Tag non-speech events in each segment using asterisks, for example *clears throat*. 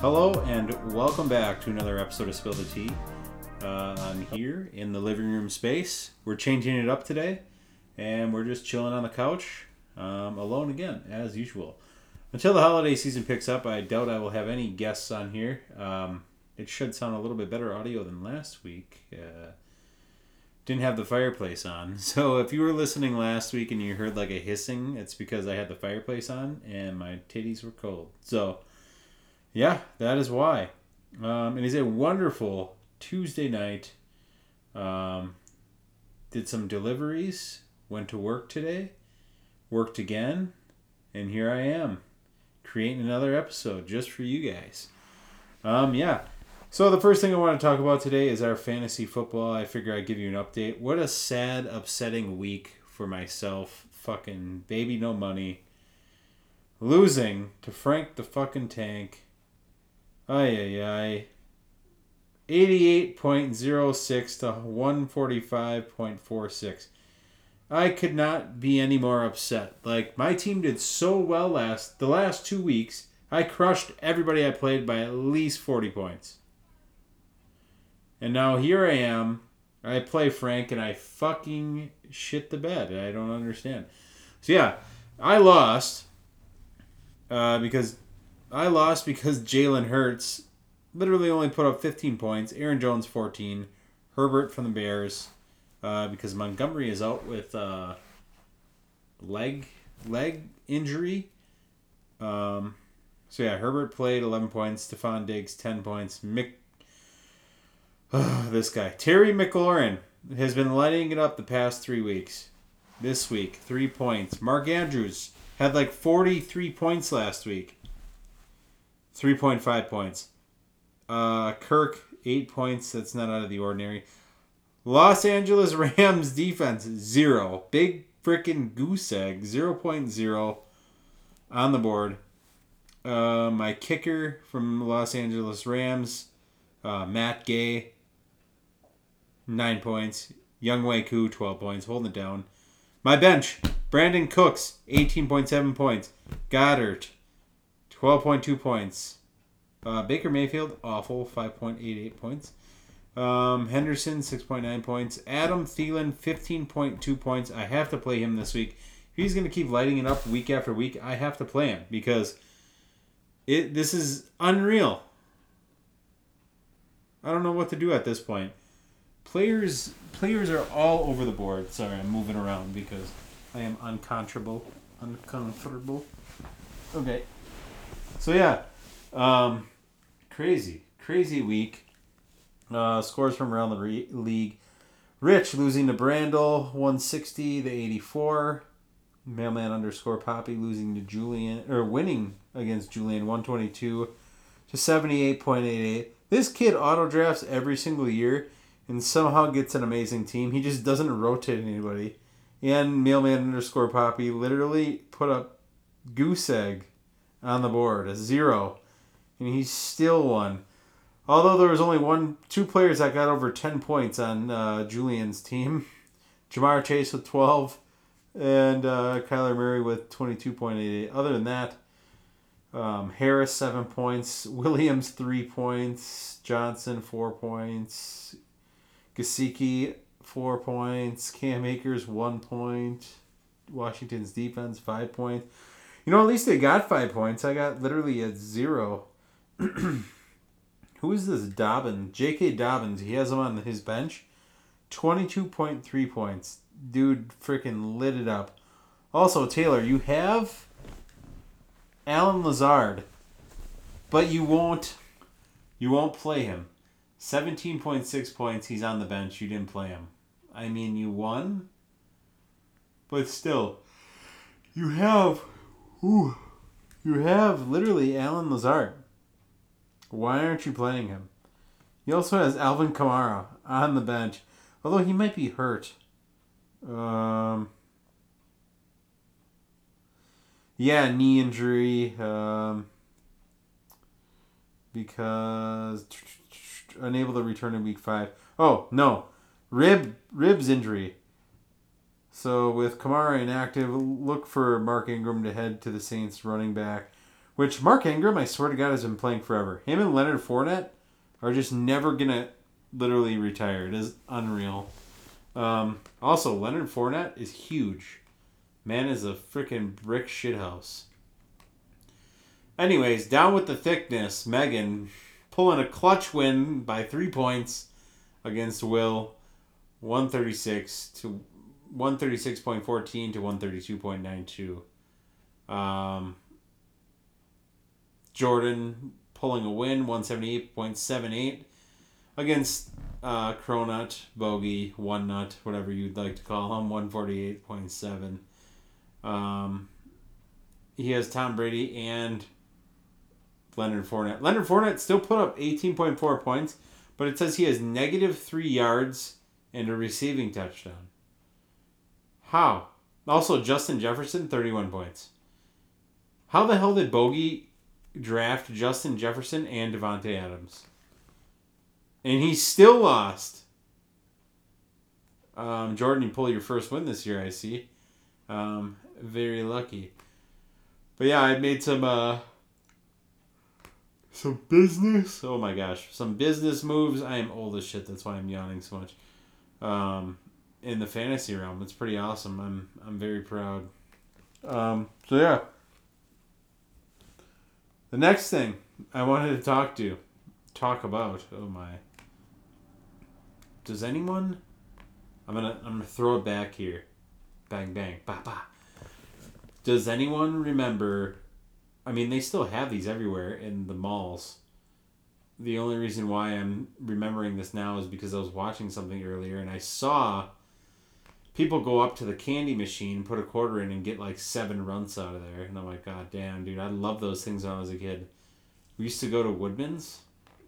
Hello and welcome back to another episode of Spill the Tea. Uh, I'm here in the living room space. We're changing it up today, and we're just chilling on the couch, um, alone again, as usual. Until the holiday season picks up, I doubt I will have any guests on here. Um, it should sound a little bit better audio than last week. Uh, didn't have the fireplace on. *laughs* So if you were listening last week and you heard like a hissing, it's because I had the fireplace on and my titties were cold. So yeah, that is why. Um, it is a wonderful Tuesday night. Um, did some deliveries, went to work today, worked again, and here I am creating another episode just for you guys. Um, yeah. So the first thing I want to talk about today is our fantasy football. I figure I'd give you an update. What a sad, upsetting week for myself. Fucking baby no money. Losing to Frank the fucking tank. Ay ay ay. 88.06 to 145.46. I could not be any more upset. Like my team did so well last the last 2 weeks. I crushed everybody I played by at least 40 points. And now here I am. I play Frank and I fucking shit the bed. I don't understand. So yeah, I lost uh, because I lost because Jalen Hurts literally only put up 15 points. Aaron Jones 14. Herbert from the Bears uh, because Montgomery is out with uh, leg leg injury. Um, so yeah, Herbert played 11 points. Stefon Diggs 10 points. Mick, *sighs* this guy Terry McLaurin has been lighting it up the past three weeks. This week, three points. Mark Andrews had like 43 points last week. 3.5 points. Uh, Kirk, 8 points. That's not out of the ordinary. Los Angeles *laughs* Rams defense, 0. Big freaking goose egg, 0.0 on the board. Uh, my kicker from Los Angeles Rams, uh, Matt Gay, 9 points. Younghoe Koo, 12 points, holding it down. My bench, Brandin Cooks, 18.7 points. Goddard, 12.2 points. Uh, Baker Mayfield, awful, 5.88 points. Um, Henderson, 6.9 points. Adam Thielen, 15.2 points. I have to play him this week. He's going to keep lighting it up week after week, I have to play him because it this is unreal. I don't know what to do at this point. Players players are all over the board. Sorry, I'm moving around because I am uncomfortable. Uncomfortable. Okay. So yeah, um, crazy, crazy week. Uh, scores from around the re- league. Rich losing to Brandel, 160 to 84. Mailman underscore Poppy losing to Julian, or winning against Julian, 122 to 78.88. This kid auto drafts every single year and somehow gets an amazing team. He just doesn't rotate anybody. And Mailman underscore Poppy literally put up goose egg on the board, a zero, and he still won. Although there was only one, two players that got over ten points on uh, Julian's team, *laughs* Ja'Marr Chase with twelve, and uh, Kyler Murray with twenty two point eight eight. Other than that, um, Harris seven points, *laughs* Williams three points, Johnson four points, Gesicki four points, Cam Akers one point, Washington's defense five points. You know, at least they got five points. I got literally a zero. *clears throat* Who is this Dobbins? J.K. Dobbins. He has him on his bench. 22.3 points. Dude freaking lit it up. Also, Taylor, you have Allen Lazard, but you won't you won't play him. 17.6 points. He's on the bench. You didn't play him. I mean, you won, but still, you have, ooh, you have literally Allen Lazard. Why aren't you playing him? He also has Alvin Kamara on the bench, although he might be hurt. Um, yeah, knee injury. Um, because unable to return in week five. Oh no, rib ribs injury. So with Kamara inactive, look for Mark Ingram to head to the Saints running back Which Mark Ingram, I swear to God, has been playing forever. Him and Leonard Fournette are just never gonna literally retire. It is unreal. Um, also, Leonard Fournette is huge. Man is a freaking brick shithouse. Anyways, down with the thickness. Megan pulling a clutch win by three points against Will, one thirty six to one thirty six point fourteen to one thirty two point nine two. Um, Jordan pulling a win, one seventy eight point seven eight against uh, Cronut, Bogey, One Nut, whatever you'd like to call him, 148.7. Um, he has Tom Brady and Leonard Fournette. Leonard Fournette still put up 18.4 points, but it says he has negative three yards and a receiving touchdown. How? Also, Justin Jefferson, 31 points. How the hell did Bogey draft Justin Jefferson and Davante Adams? And he still lost. Um, Jordan, you pull your first win this year, I see. Um, very lucky. But yeah, I made some uh, some business. Oh my gosh, some business moves. I am old as shit. That's why I'm yawning so much. Um, in the fantasy realm, it's pretty awesome. I'm I'm very proud. Um, so yeah. The next thing I wanted to talk to, talk about. Oh my. Does anyone? I'm gonna I'm gonna throw it back here. Bang bang ba ba. Does anyone remember? I mean, they still have these everywhere in the malls. The only reason why I'm remembering this now is because I was watching something earlier and I saw people go up to the candy machine, put a quarter in, and get like seven runs out of there. And I'm like, God damn, dude, I love those things when I was a kid. We used to go to Woodman's,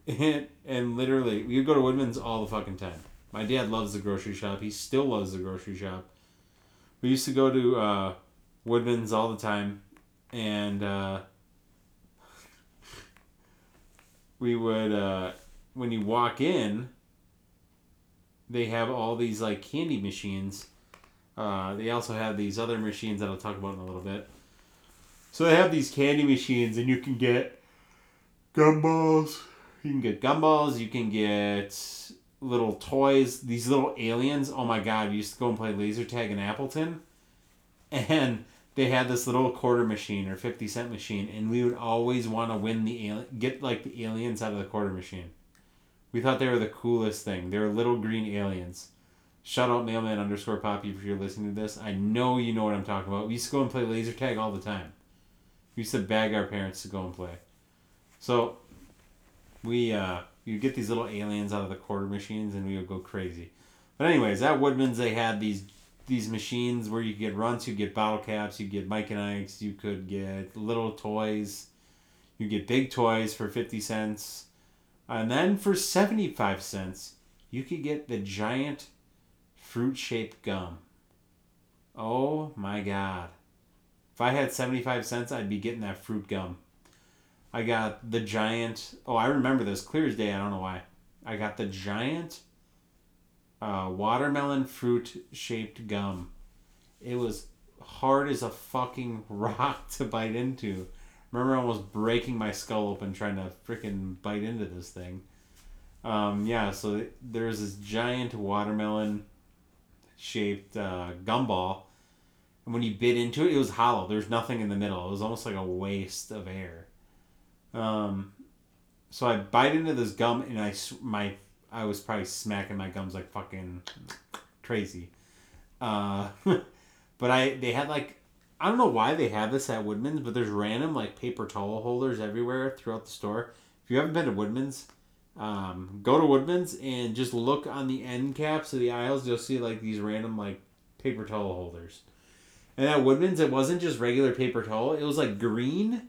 and, *laughs* and literally, we would go to Woodman's all the fucking time. My dad loves the grocery shop. He still loves the grocery shop. We used to go to uh, Woodman's all the time, and uh, *laughs* we would uh, when you walk in, they have all these like candy machines. Uh, they also have these other machines that I'll talk about in a little bit. So they have these candy machines, and you can get gumballs. You can get gumballs. You can get little toys, these little aliens. Oh my god, we used to go and play laser tag in Appleton. And they had this little quarter machine or 50 cent machine and we would always want to win the alien get like the aliens out of the quarter machine. We thought they were the coolest thing. They were little green aliens. Shout out mailman underscore poppy if you're listening to this. I know you know what I'm talking about. We used to go and play laser tag all the time. We used to bag our parents to go and play. So we uh you get these little aliens out of the quarter machines and we would go crazy. But anyways, at Woodman's they had these these machines where you could get runs, you get bottle caps, you get Mike and Ike's, you could get little toys, you get big toys for fifty cents, and then for seventy five cents you could get the giant fruit shaped gum. Oh my god. If I had 75 cents, I'd be getting that fruit gum. I got the giant. Oh, I remember this clear as day. I don't know why. I got the giant uh, watermelon fruit shaped gum. It was hard as a fucking *laughs* rock to bite into. Remember almost breaking my skull open trying to freaking bite into this thing. Um, yeah, so there's this giant watermelon shaped uh, gumball. And when you bit into it, it was hollow. There's nothing in the middle. It was almost like a waste of air. Um, so I bite into this gum and I my I was probably smacking my gums like fucking crazy. Uh, *laughs* but I they had like I don't know why they have this at Woodman's, but there's random like paper towel holders everywhere throughout the store. If you haven't been to Woodman's, um, go to Woodman's and just look on the end caps of the aisles. You'll see like these random like paper towel holders. And at Woodman's, it wasn't just regular paper towel. It was like green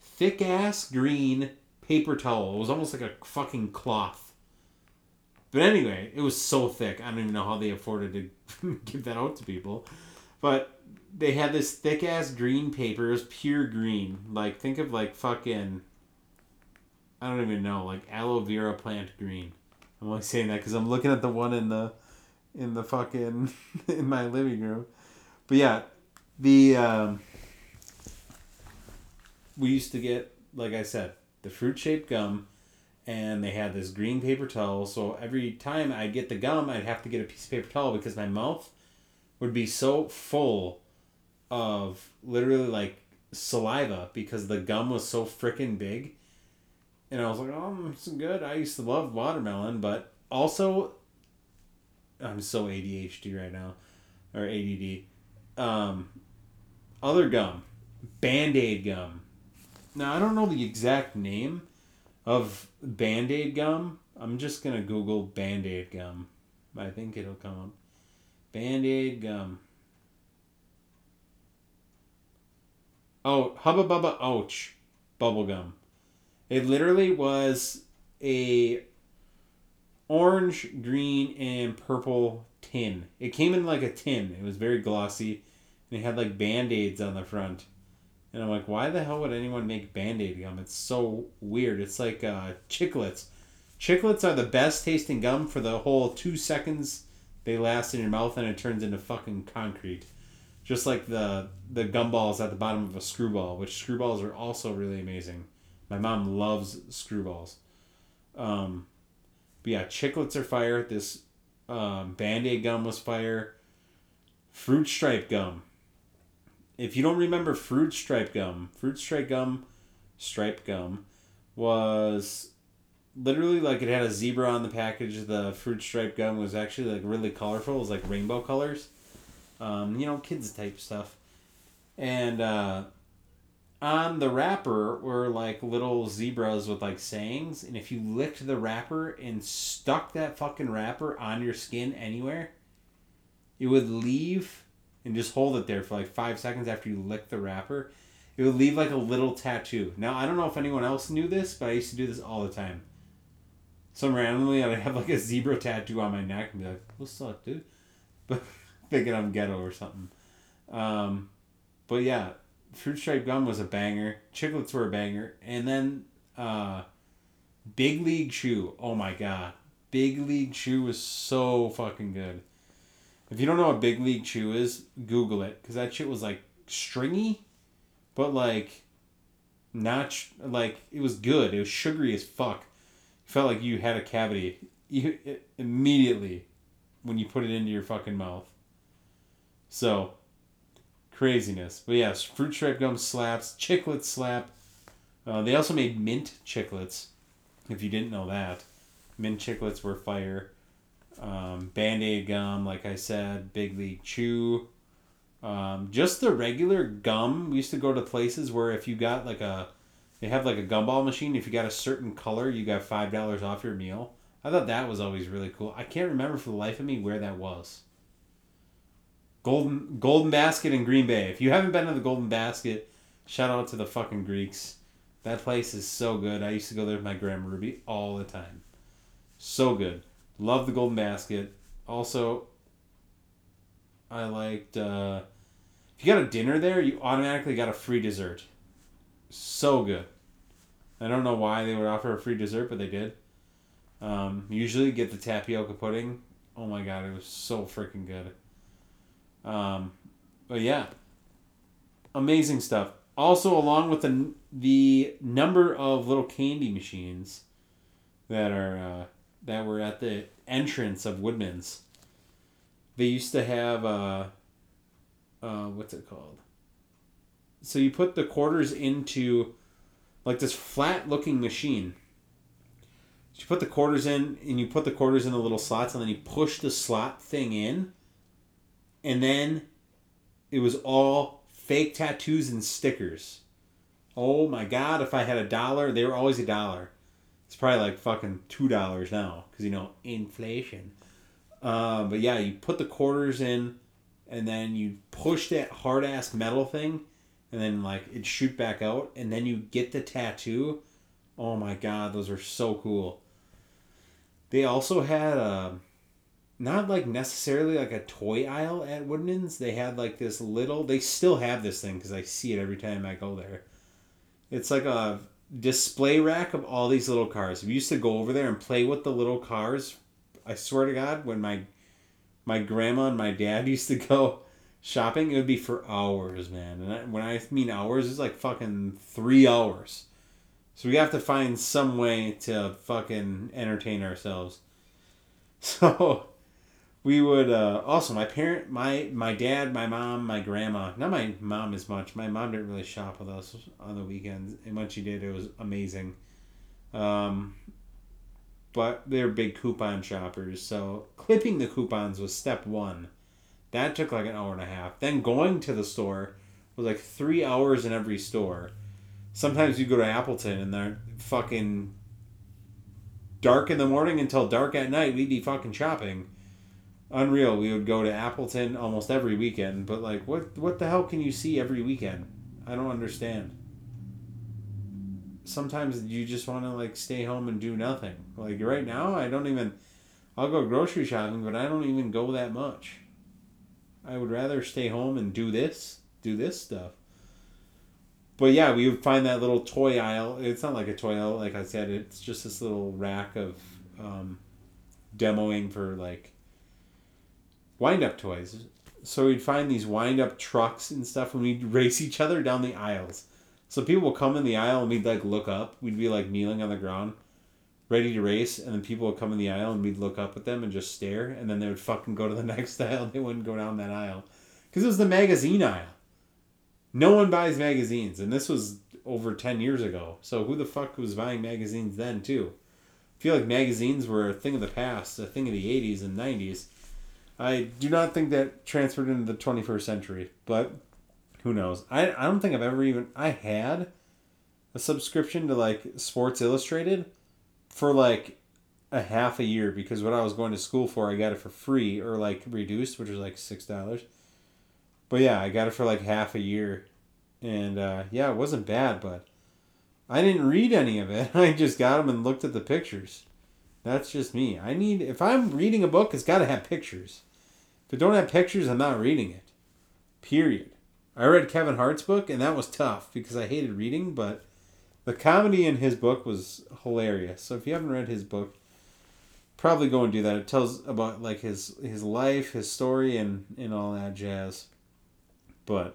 thick ass green paper towel. It was almost like a fucking cloth. But anyway, it was so thick. I don't even know how they afforded to *laughs* give that out to people. But they had this thick ass green paper. It was pure green. Like think of like fucking. I don't even know, like aloe vera plant green. I'm only saying that because I'm looking at the one in the, in the fucking, *laughs* in my living room. But yeah, the um, we used to get, like I said, the fruit shaped gum, and they had this green paper towel. So every time I'd get the gum, I'd have to get a piece of paper towel because my mouth would be so full of literally like saliva because the gum was so freaking big. And I was like, oh, it's good. I used to love watermelon, but also, I'm so ADHD right now, or ADD. Um, other gum, Band Aid gum. Now, I don't know the exact name of Band Aid gum. I'm just going to Google Band Aid gum. I think it'll come up. Band Aid gum. Oh, Hubba Bubba Ouch bubblegum. It literally was a orange, green, and purple tin. It came in like a tin. It was very glossy. And it had like band-aids on the front. And I'm like, why the hell would anyone make band-aid gum? It's so weird. It's like uh, chiclets. Chiclets are the best tasting gum for the whole two seconds they last in your mouth and it turns into fucking concrete just like the the gumballs at the bottom of a screwball, which screwballs are also really amazing. My mom loves screwballs. Um, but yeah, chiclets are fire. This um, Band Aid gum was fire. Fruit stripe gum. If you don't remember fruit stripe gum, fruit stripe gum, stripe gum, was literally like it had a zebra on the package. The fruit stripe gum was actually like really colorful. It was like rainbow colors um, you know, kids type stuff. And uh, on the wrapper were like little zebras with like sayings, and if you licked the wrapper and stuck that fucking wrapper on your skin anywhere, it would leave and just hold it there for like five seconds after you lick the wrapper. It would leave like a little tattoo. Now I don't know if anyone else knew this, but I used to do this all the time. Some randomly I'd have like a zebra tattoo on my neck and be like, "What's up, dude?" *laughs* But thinking I'm ghetto or something. Um, but yeah, Fruit Stripe Gum was a banger. Chiclets were a banger. And then uh, Big League Chew. Oh my god. Big League Chew was so fucking good. If you don't know what Big League Chew is, Google it. Because that shit was like stringy, but like not sh- like it was good. It was sugary as fuck. Felt like you had a cavity. You it, immediately when you put it into your fucking mouth. So, craziness. But yes, fruit stripe gum slaps, chiclets slap. Uh, they also made mint chiclets, if you didn't know that. Mint chiclets were fire. Um, Band Aid gum, like I said, Big League Chew. Um, just the regular gum. We used to go to places where if you got like a, they have like a gumball machine. If you got a certain color, you got five dollars off your meal. I thought that was always really cool. I can't remember for the life of me where that was. Golden Golden Basket in Green Bay. If you haven't been to the Golden Basket, shout out to the fucking Greeks. That place is so good. I used to go there with my grandma Ruby all the time. So good. Love the Golden Basket. Also, I liked. Uh, if you got a dinner there, you automatically got a free dessert. So good. I don't know why they would offer a free dessert, but they did. Um, usually get the tapioca pudding. Oh my god, it was so freaking good. Um, but yeah, amazing stuff. Also, along with the the number of little candy machines that are uh, that were at the entrance of Woodman's, they used to have uh, uh, what's it called? So you put the quarters into like this flat looking machine. So you put the quarters in, and you put the quarters in the little slots, and then you push the slot thing in and then it was all fake tattoos and stickers. Oh my god, if I had a dollar, they were always a dollar. It's probably like fucking two dollars now because you know inflation. Uh, but yeah, you put the quarters in, and then you push that hard ass metal thing, and then like it shoot back out, and then you get the tattoo. Oh my god, those are so cool. They also had a. Not like necessarily like a toy aisle at Woodman's. They had like this little. They still have this thing because I see it every time I go there. It's like a display rack of all these little cars. We used to go over there and play with the little cars. I swear to God, when my my grandma and my dad *laughs* used to go shopping, it would be for hours, man. And I, when I mean hours, it's like fucking three hours. So we have to find some way to fucking entertain ourselves. *laughs* So we would uh, also my parent, my my dad, my mom, my grandma. Not my mom as much. My mom didn't really shop with us on the weekends, and when she did, it was amazing. Um, but they're big coupon shoppers, so clipping the coupons was step one. That took like an hour and a half. Then going to the store was like three hours in every store. Sometimes you go to Appleton and they're fucking dark in the morning until dark at night. We'd be fucking shopping. Unreal. We would go to Appleton almost every weekend, but like, what what the hell can you see every weekend? I don't understand. Sometimes you just want to like stay home and do nothing. Like right now, I don't even. I'll go grocery shopping, but I don't even go that much. I would rather stay home and do this, do this stuff. But yeah, we would find that little toy aisle. It's not like a toy aisle, like I said. It's just this little rack of um, demoing for like wind up toys. So we'd find these wind up trucks and stuff, and we'd *laughs* race each other down the aisles. So people would come in the aisle, and we'd like look up. We'd be like kneeling on the ground, ready to race, and then people would come in the aisle, and we'd look up at them and just stare, and then they would fucking go to the *laughs* next aisle. They wouldn't go down that aisle because it was the magazine aisle. No one buys magazines, and this was over 10 years ago. So who the fuck was buying magazines then, too? I feel like magazines were a thing of the past, a thing of the 80s and 90s. I do not think that transferred into the 21st century, but who knows? I, I don't think I've ever even. I had a subscription to like Sports Illustrated for like a half a year because what I was going to school for, I got it for free or like reduced, which was like $6. But yeah, I got it for like half a year. And uh, yeah, it wasn't bad, but I didn't read any of it. *laughs* I just got them and looked at the pictures. That's just me. I need, if I'm reading a book, it's got to have pictures. If it don't have pictures, I'm not reading it. Period. I read Kevin Hart's book, and that was tough because I hated reading, but the comedy in his book was hilarious. So if you haven't read his book, probably go and do that. It tells about like his his life, his story, and and all that jazz. But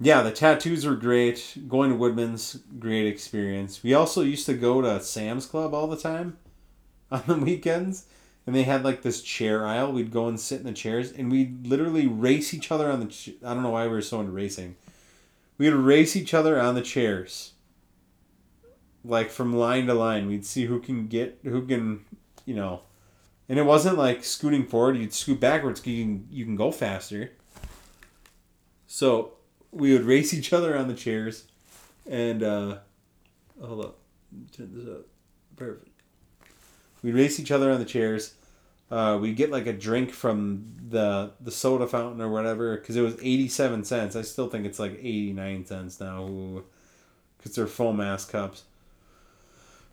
yeah, the tattoos were great. Going to Woodman's, great experience. We also used to go to Sam's Club all the time *laughs* on the weekends. And they had like this chair aisle. We'd go and sit in the chairs and we'd literally race each other on the. Ch- I don't know why we were so into racing. We'd race each other on the chairs. Like from line to line. We'd see who can get, who can, you know. And it wasn't like scooting forward. You'd scoot backwards. You can, you can go faster so we would race each other on the chairs, and uh, hold up, turn this up, perfect. We'd race each other on the chairs. Uh, we'd get like a drink from the the soda fountain or whatever because it was eighty seven cents. I still think it's like eighty nine cents now because they're full mass cups.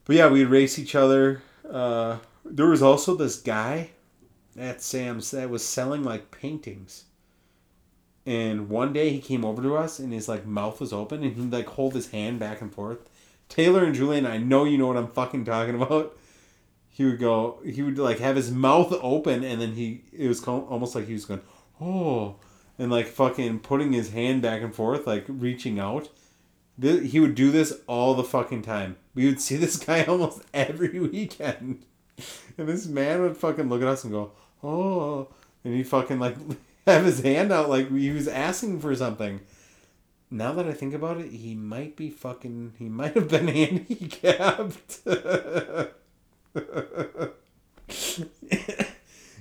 But yeah, we'd race each other. Uh, there was also this guy at Sam's that was selling like paintings and one day he came over to us and his like mouth was open and he'd like hold his hand back and forth. Taylor and Julian, I know you know what I'm fucking talking about. He would go, he would like have his mouth open and then he, it was almost like he was going, oh, and like fucking putting his hand back and forth, like reaching out. He would do this all the fucking time. We would see *laughs* this guy almost every weekend. And this man would fucking look at us and go, oh, and he fucking like *laughs* have his hand out like he was asking for something. Now that I think about it, he might be fucking. He might have been *laughs* handicapped. *laughs*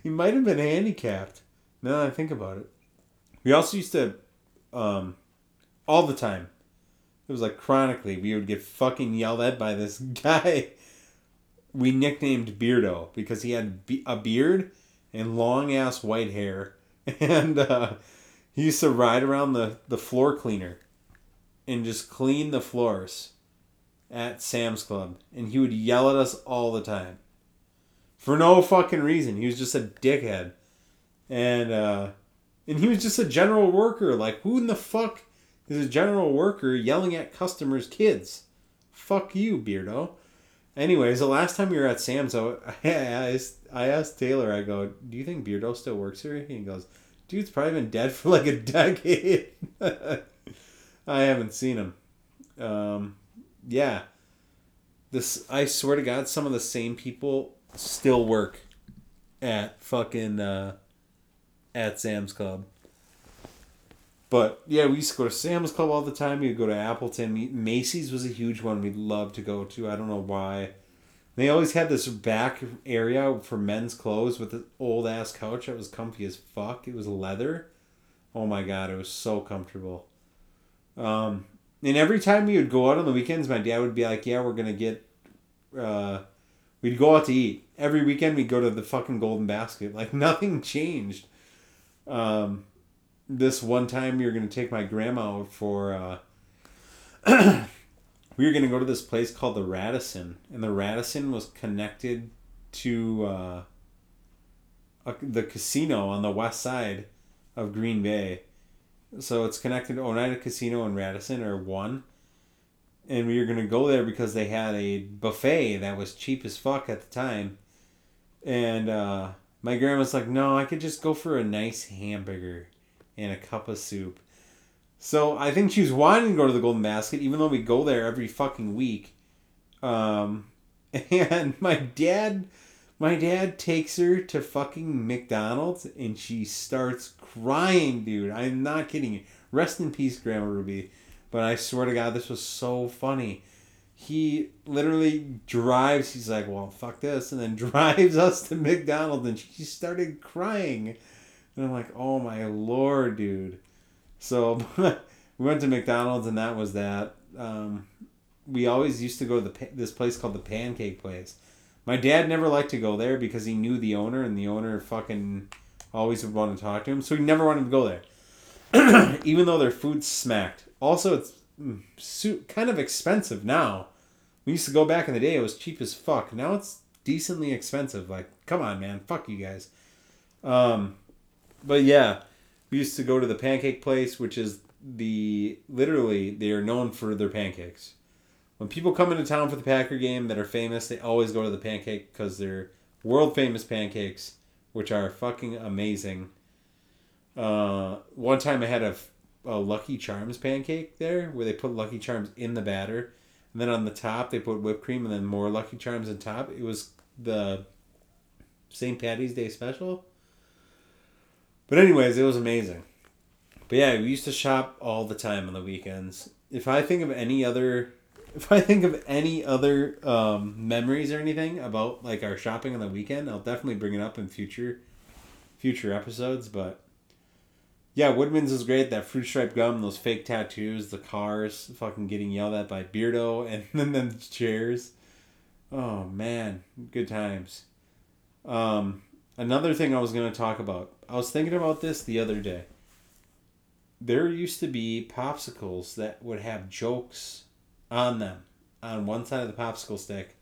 he might have been handicapped. Now that I think about it, we also used to, um, all the time. It was like chronically, we would get fucking yelled at by this *laughs* guy. We nicknamed Beardo because he had a beard and long ass white hair *laughs* and uh, he used to ride around the, the floor cleaner and just clean the floors at Sam's Club. And he would yell at us all the time. For no fucking reason. He was just a dickhead. And uh, and he was just a general worker. Like who in the fuck is a general worker yelling at customers' kids? Fuck you, Beardo. Anyways, the last time we were at Sam's, *laughs* I asked, I asked Taylor, I go, do you think Beardo still works here? He goes, Dude's probably been dead for like a *laughs* decade. *laughs* I haven't seen him. Um, yeah. This I swear to God, some of the same people still work at fucking uh, at Sam's Club. But yeah, we used to go to Sam's Club all the time. We'd go to Appleton. Macy's was a huge one we'd love to go to. I don't know why. They always had this back area for men's clothes with an old ass couch that was comfy as fuck. It was leather. Oh my god, it was so comfortable. Um, and every time we would go out on the weekends, my dad would be like, "Yeah, we're gonna get." Uh, we'd go out to eat every weekend. We'd go to the fucking Golden Basket. Like *laughs* nothing changed. Um, this one time were gonna take my grandma out for. Uh, *clears throat* we were gonna go to this place called the Radisson, and the Radisson was connected to uh, a, the casino on the west side of Green Bay. So it's connected. To Oneida Casino and Radisson are one. And we were gonna go there because they had a buffet that was cheap as fuck at the time. And uh, my grandma's like, "No, I could just go for a nice hamburger and a cup of soup." So I think she was wanting to go to the Golden Basket, even though we go there every fucking week. Um, *laughs* and my dad, my dad takes her to fucking McDonald's, and she starts crying, dude. I'm not kidding you. Rest in peace, Grandma Ruby. But I swear to God, this was so funny. He literally drives. He's like, "Well, fuck this," and then *laughs* drives us to McDonald's, and she started crying. And I'm like, "Oh my lord, dude." So *laughs* we went to McDonald's, and that was that. Um, we always used to go to the this place called the Pancake Place. My dad never liked to go there because he knew the owner, and the owner fucking always would want to talk to him, so he never wanted to go there. *clears throat* Even though their food smacked. Also, it's mm, kind of expensive now. We used to go back in the day; it was cheap as fuck. Now it's decently expensive. Like, come on, man, fuck you guys. Um, but yeah, we used to go to the pancake place, which is the literally they are known for their pancakes. When people come into town for the Packer game that are famous, they always go to the pancake because they're world famous pancakes, which are fucking amazing. Uh, one time I had a, a Lucky Charms pancake there where they put Lucky Charms in the batter, and then on the top they put whipped cream and then more Lucky Charms on top. It was the St. Patty's Day special. But anyways, it was amazing. But yeah, we used to shop all the time on the weekends. If I think of any other if I think of any other um, memories or anything about like our shopping on the weekend, I'll definitely bring it up in future future episodes. But yeah, Woodman's is great. That fruit stripe gum, those fake tattoos, the cars, fucking getting yelled at by Beardo, *laughs* and then the chairs. Oh man, good times. Um, another thing I was gonna talk about. I was thinking about this the other day. There used to be popsicles that would have jokes on them on one side of the popsicle stick.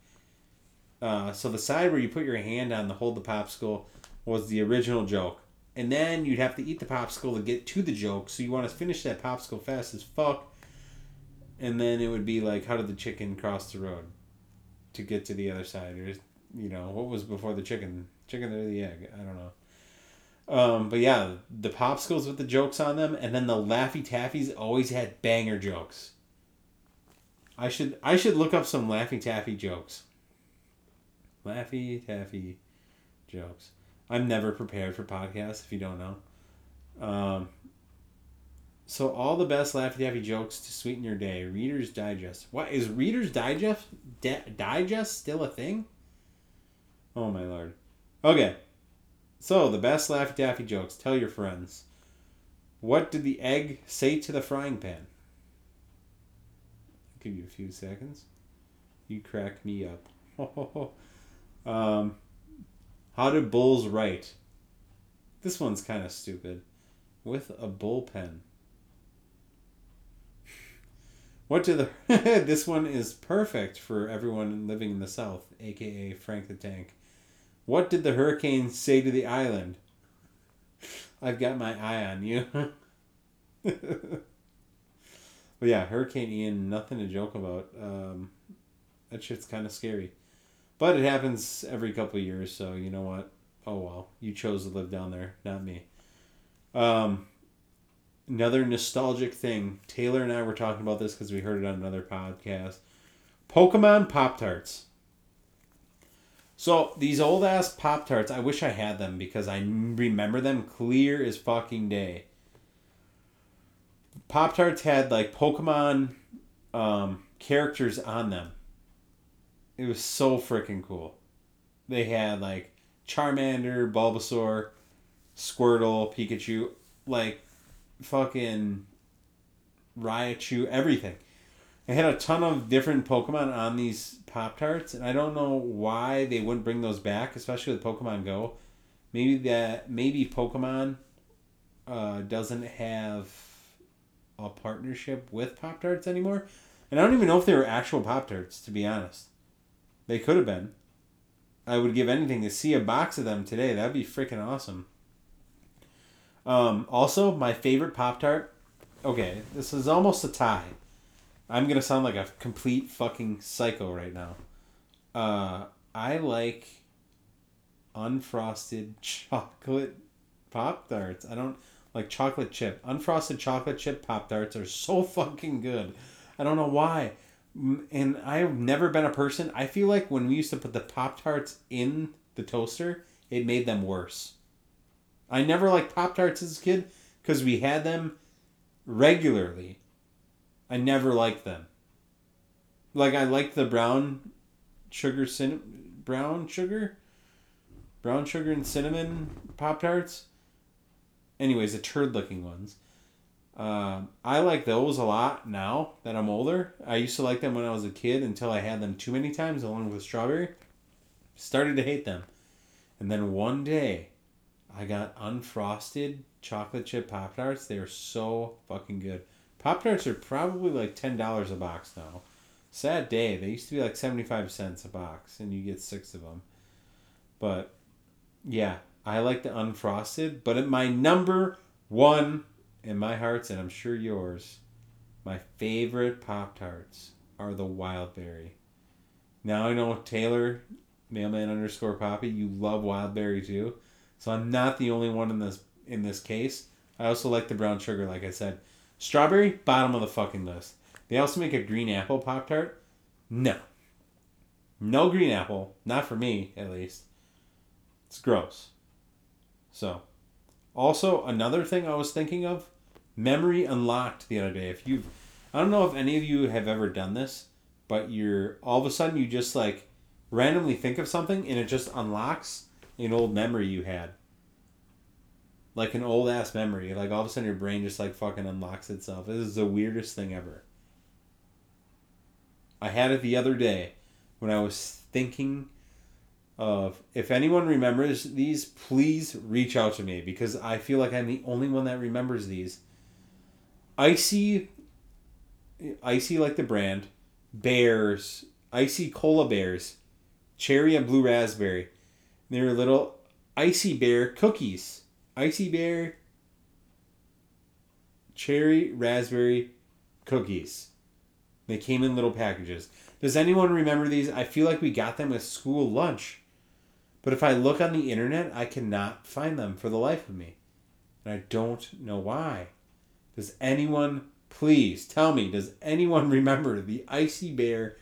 Uh, so the side where you put your hand on to hold the popsicle was the original joke. And then you'd have to eat the popsicle to get to the joke. So you want to finish that popsicle fast as fuck. And then it would be like, how did the chicken cross the road to get to the other side? Or, you know, what was before the chicken? Chicken or the egg? I don't know. Um, but yeah, the popsicles with the jokes on them, and then the Laffy Taffies always had banger jokes. I should I should look up some Laffy Taffy jokes. Laffy Taffy jokes. I'm never prepared for podcasts if you don't know. Um, so all the best Laffy Taffy jokes to sweeten your day. Reader's Digest. What is Reader's Digest? Digest still a thing? Oh my lord. Okay. So the best Laffy Taffy jokes. Tell your friends. What did the egg say to the frying pan? Give you a few seconds. You crack me up. *laughs* um, how do bulls write? This one's kind of stupid. With a bullpen. What do the. *laughs* this one is perfect for everyone living in the South, aka Frank the Tank. What did the hurricane say to the island? *laughs* I've got my eye on you. But yeah, Hurricane Ian, nothing to joke about. Um, that shit's kind of scary. But it happens every couple years, so you know what? Oh well, you chose to live down there, not me. Um, another nostalgic thing. Taylor and I were talking about this because we heard it on another podcast. Pokemon Pop Tarts. So these old ass Pop Tarts, I wish I had them because I remember them clear as fucking day. Pop Tarts had like Pokemon um, characters on them. It was so freaking cool. They had like Charmander, Bulbasaur, Squirtle, Pikachu, like fucking Raichu, everything. They had a ton of different Pokemon on these Pop Tarts, and I don't know why they wouldn't bring those back, especially with Pokemon Go. Maybe that maybe Pokemon uh, doesn't have a partnership with Pop Tarts anymore, and I don't even know if they were actual Pop Tarts. To be honest, they could have been. I would give anything to see a box of them today. That'd be freaking awesome. Um, also, my favorite Pop Tart. Okay, this is almost a tie. I'm gonna sound like a complete fucking psycho right now. Uh, I like unfrosted *laughs* chocolate Pop Tarts. I don't like chocolate chip. Unfrosted chocolate chip Pop Tarts are so *laughs* fucking good. I don't know why and I've never been a person. I feel like when we used to put the Pop Tarts in the toaster, it made them worse. I never liked Pop Tarts as a kid because we had them regularly. I never liked them. Like I liked the brown sugar cin- brown sugar, brown sugar and cinnamon Pop Tarts. Anyways, the turd looking ones. Um, I like those a lot now that I'm older. I used to like them when I was a kid until I had them too many times along with strawberry. Started to hate them. And then one day, I got unfrosted chocolate chip Pop Tarts. They are so fucking good. Pop Tarts are probably like $10 a box now. Sad day. They used to be like 75 cents a box, and you get six of them. But yeah, I like the unfrosted. But my number one in my hearts, and I'm sure yours, my favorite Pop Tarts are the Wild Berry. Now I know Taylor, mailman underscore Poppy, you love Wild Berry too, so I'm not the only one in this in this case. I also like the brown sugar, like I said. Strawberry, bottom of the fucking list. They also make a green apple Pop Tart. No. No green apple. Not for me, at least. It's gross. So, also, another thing I was thinking of memory unlocked the other day. If you've, I don't know if any of you have ever done this, but you're all of a sudden you just like randomly think of something and it just unlocks an old memory you had. Like an old ass memory. Like all of a sudden your brain just like fucking unlocks itself. This is the weirdest thing ever. I had it the other day when I was thinking of if anyone remembers these, please reach out to me because I feel like I'm the only one that remembers these icy, icy like the brand, bears, icy cola bears, cherry and blue raspberry. They're little icy bear cookies. Icy bear, cherry raspberry cookies. They came in little packages. Does anyone remember these? I feel like we got them at school lunch. But if I look on the internet, I cannot find them for the life of me. And I don't know why. Does anyone please tell me? Does anyone *laughs* remember the Icy Bear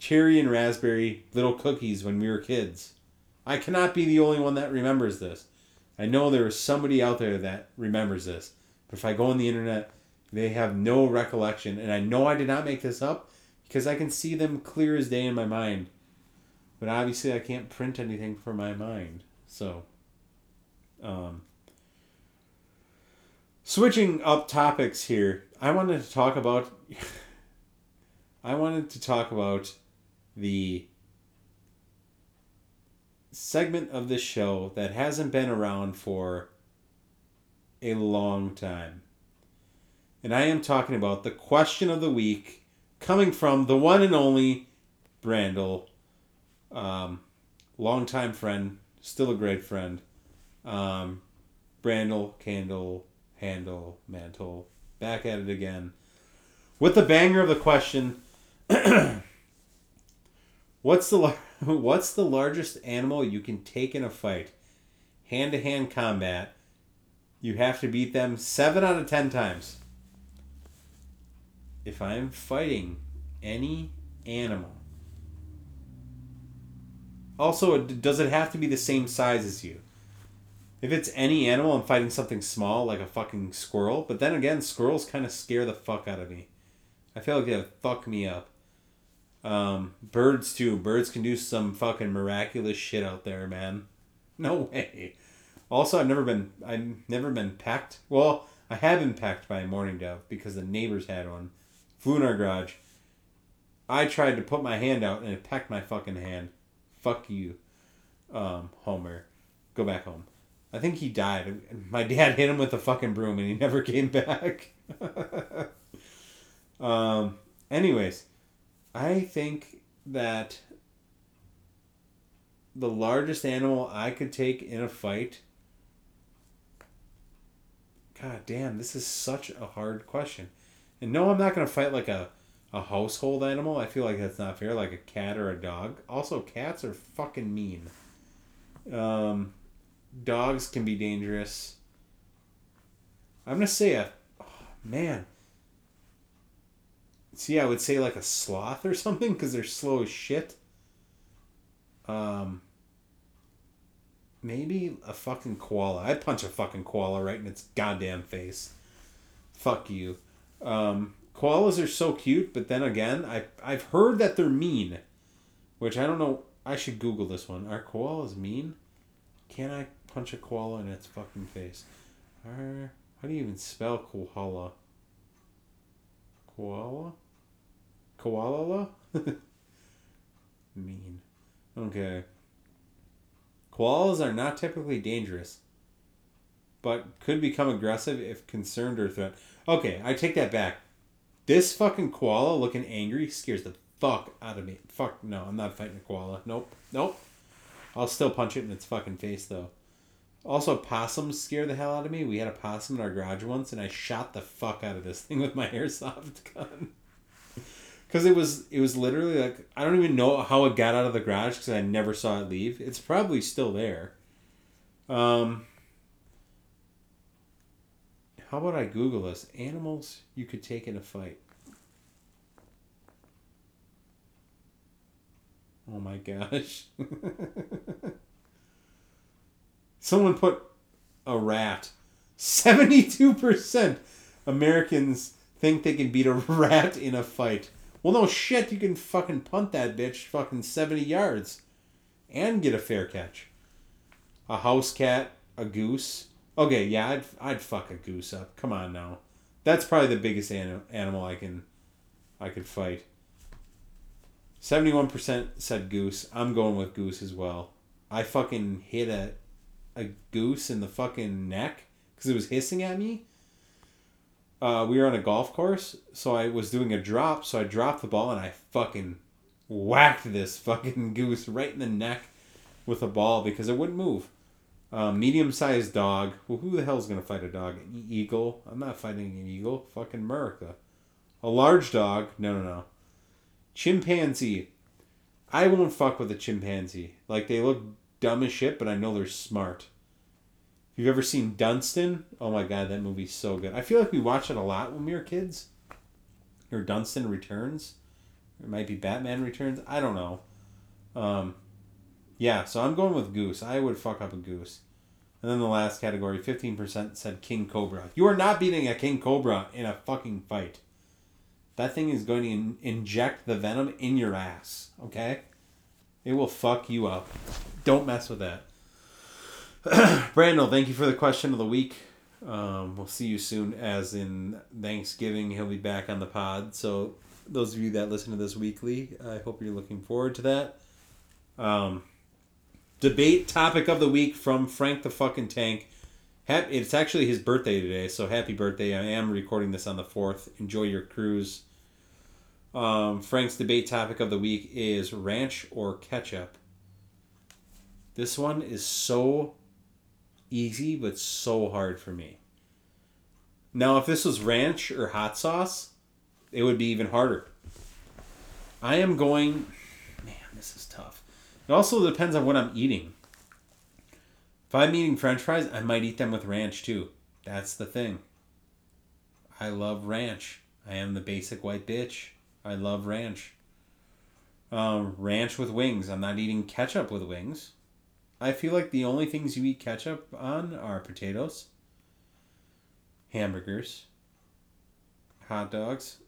cherry and raspberry little cookies when we were kids? I cannot be the only one that remembers this. I know there is somebody out there that remembers this. But if I go on the internet, they have no recollection. And I know I did not make this up because I can see them clear as day in my mind. But obviously, I can't print anything for my mind. So, um, switching up topics here, I wanted to talk about. *laughs* I wanted to talk about the segment of the show that hasn't been around for a long time. And I am talking about the question of the week coming from the one and only Brandel, um, longtime friend, still a great friend. Um, Brandel, Candle, handle, mantle. Back at it again. With the banger of the question, *clears throat* what's the *laughs* what's the largest animal you can take in a fight? Hand to hand combat. You have to beat them seven out of ten times. If I'm fighting any animal, also, does it have to be the same size as you? If it's any animal, I'm fighting something small like a fucking squirrel. But then again, squirrels kind of scare the fuck out of me. I feel like they fuck me up. Um, birds too. Birds can do some fucking miraculous shit out there, man. *laughs* No way. Also, I've never been I've never been pecked. Well, I have been pecked by a mourning dove because the neighbors had one. Flew in our garage. I tried to put my hand out and it pecked my fucking hand. Fuck you, um, Homer. Go back home. I think he died. My dad hit him with a fucking broom and he never *laughs* came back. *laughs* um, anyways, I think that the largest animal I could take in a fight. God damn, this is such a hard question. And no, I'm not going to fight like a a household animal. I feel like that's not fair, like a cat or a dog. Also, cats are fucking mean. Um, dogs can be dangerous. I'm gonna say a oh, man. See, I would say like a sloth or *laughs* something because they're slow as shit. Um, maybe a fucking koala. I'd punch a fucking koala right in its goddamn face. Fuck you. Um, koalas are so cute, but then again, I I've heard that they're mean, which I don't know. I should Google this one. Are koalas mean? Can I punch a koala in its fucking face? Are, how do you even spell koala? Koala? Koala? *laughs* mean. Okay. Koalas are not typically dangerous, but could become aggressive if concerned or threatened. Okay, I take that back. This fucking koala looking angry scares the fuck out of me. Fuck no, I'm not fighting a koala. Nope. Nope. I'll still punch it in its fucking face though. Also, possums scare the hell out of me. We had a possum in our garage once, and I shot the fuck out of this thing with my *laughs* airsoft gun. *laughs* Cause it was it was literally like I don't even know how it got out of the garage because I never saw it leave. It's probably still there. Um, how about I Google this? Animals you could take in a fight. Oh my gosh. *laughs* Someone put a rat. 72% Americans think they can beat a *laughs* rat in a fight. Well, no shit, you can fucking punt that bitch fucking 70 yards and get a fair catch. A house cat, a goose, Okay, yeah, I'd I'd fuck a goose up. Come on now, that's probably the biggest anim- animal I can I could fight. Seventy one percent said goose. I'm going with goose as well. I fucking hit a a goose in the fucking neck because it was hissing at me. Uh, we were on a golf course, so I was doing a drop, so I dropped the ball and I fucking whacked this fucking *laughs* goose right in the neck with a ball because it wouldn't move. Um, medium-sized dog. Well, who the hell's gonna fight a dog? An eagle? I'm not fighting an eagle. Fucking America. A large dog? No, no, no. Chimpanzee. I won't fuck with a chimpanzee. Like they look dumb as shit, but I know they're smart. If you've ever seen Dunston, oh my god, that movie's so good. I feel like we watched it a lot when we were kids. Or Dunston Returns. It might be Batman Returns. I don't know. Um, yeah, so I'm going with goose. I would fuck up a goose. And then the last category, 15% said king cobra. You are not beating a king cobra in a fucking fight. That thing is going to in- inject the venom in your ass, okay? It will fuck you up. Don't mess with that. *clears throat* Brandon, thank you for the question of the week. Um, we'll see you soon, as in Thanksgiving. He'll be back on the pod. So, those of you that listen to this weekly, I hope you're looking forward to that. Um, debate topic of the week from Frank the fucking Tank. It's actually his birthday today, so happy birthday. I am recording this on the 4th. Enjoy your cruise. Um, Frank's debate topic of the week is ranch or ketchup. This one is so easy, but so hard for me. Now, if this was ranch or hot sauce, it would be even harder. I am going. Man, this is tough. It also depends on what I'm eating. If I'm eating french fries, I might eat them with ranch too. That's the thing. I love ranch. I am the basic white bitch. I love ranch. Um, ranch with wings. I'm not eating ketchup with wings. I feel like the only things you eat ketchup on are potatoes, hamburgers, hot dogs,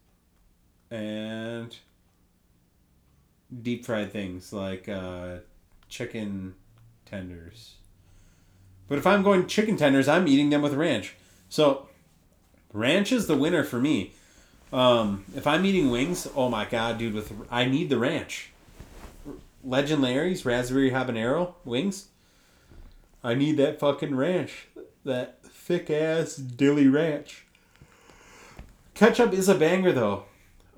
and deep fried things like uh, chicken tenders. But if I'm going chicken tenders, I'm eating them with ranch. So, ranch is the winner for me. Um, if I'm eating wings, oh my god, dude, with I need the ranch. Legend Larry's raspberry habanero wings. I need that fucking ranch, that thick ass dilly ranch. Ketchup is a banger though.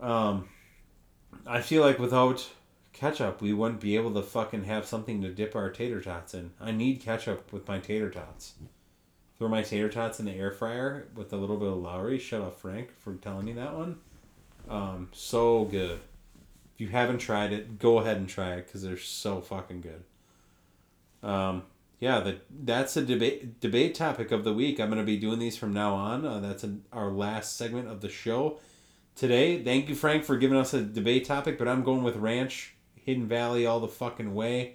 Um, I feel like without ketchup, we wouldn't be able to fucking have something to dip our tater tots in. I need ketchup with my tater tots. Throw my tater tots in the air fryer with a little bit of Lawry. Shut up, Frank, for telling me that one. Um, so good. If you haven't tried it, go ahead and try it because they're so fucking good. Um, yeah, that that's a debate debate topic of the week. I'm gonna be doing these from now on. Uh, that's a, our last segment of the show today. Thank you, Frank, for giving us a debate topic. But I'm going with ranch, Hidden Valley, all the fucking way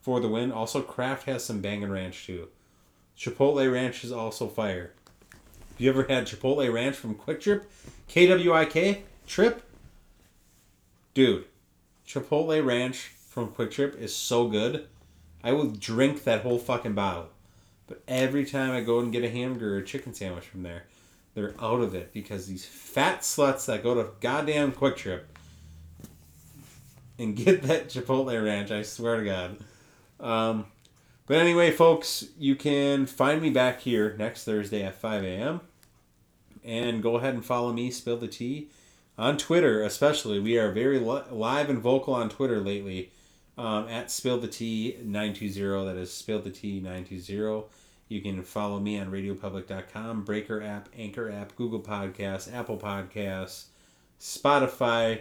for the win. Also, Kraft has some banging ranch too. Chipotle ranch is also fire. Have you ever had Chipotle ranch from Kwik Trip? KWIK Trip? Dude, Chipotle ranch from Kwik Trip is so good. I will drink that whole fucking bottle. But every time I go and get a hamburger or a chicken sandwich from there, they're out of it because these fat sluts that go to goddamn Kwik Trip and get that Chipotle ranch, I swear to God. Um, but anyway, folks, you can find me back here next Thursday at 5 a.m. And go ahead and follow me, Spill the Tea, on Twitter, especially. We are very li- live and vocal on Twitter lately um, at Spill the Tea 920. That is Spill the Tea 920. You can follow me on radiopublic.com, Breaker app, Anchor app, Google Podcasts, Apple Podcasts, Spotify,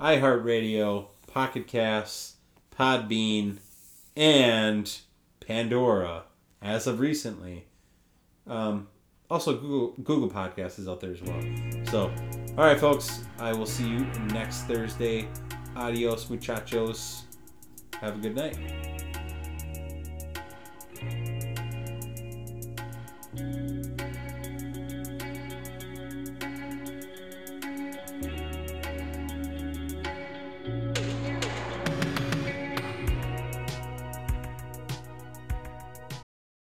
iHeartRadio, Pocket Casts, Podbean, and Pandora as of recently. Um, also, Google Google Podcast is out there as well. So, all right, folks, I will see you next Thursday. Adios, muchachos. Have a good night.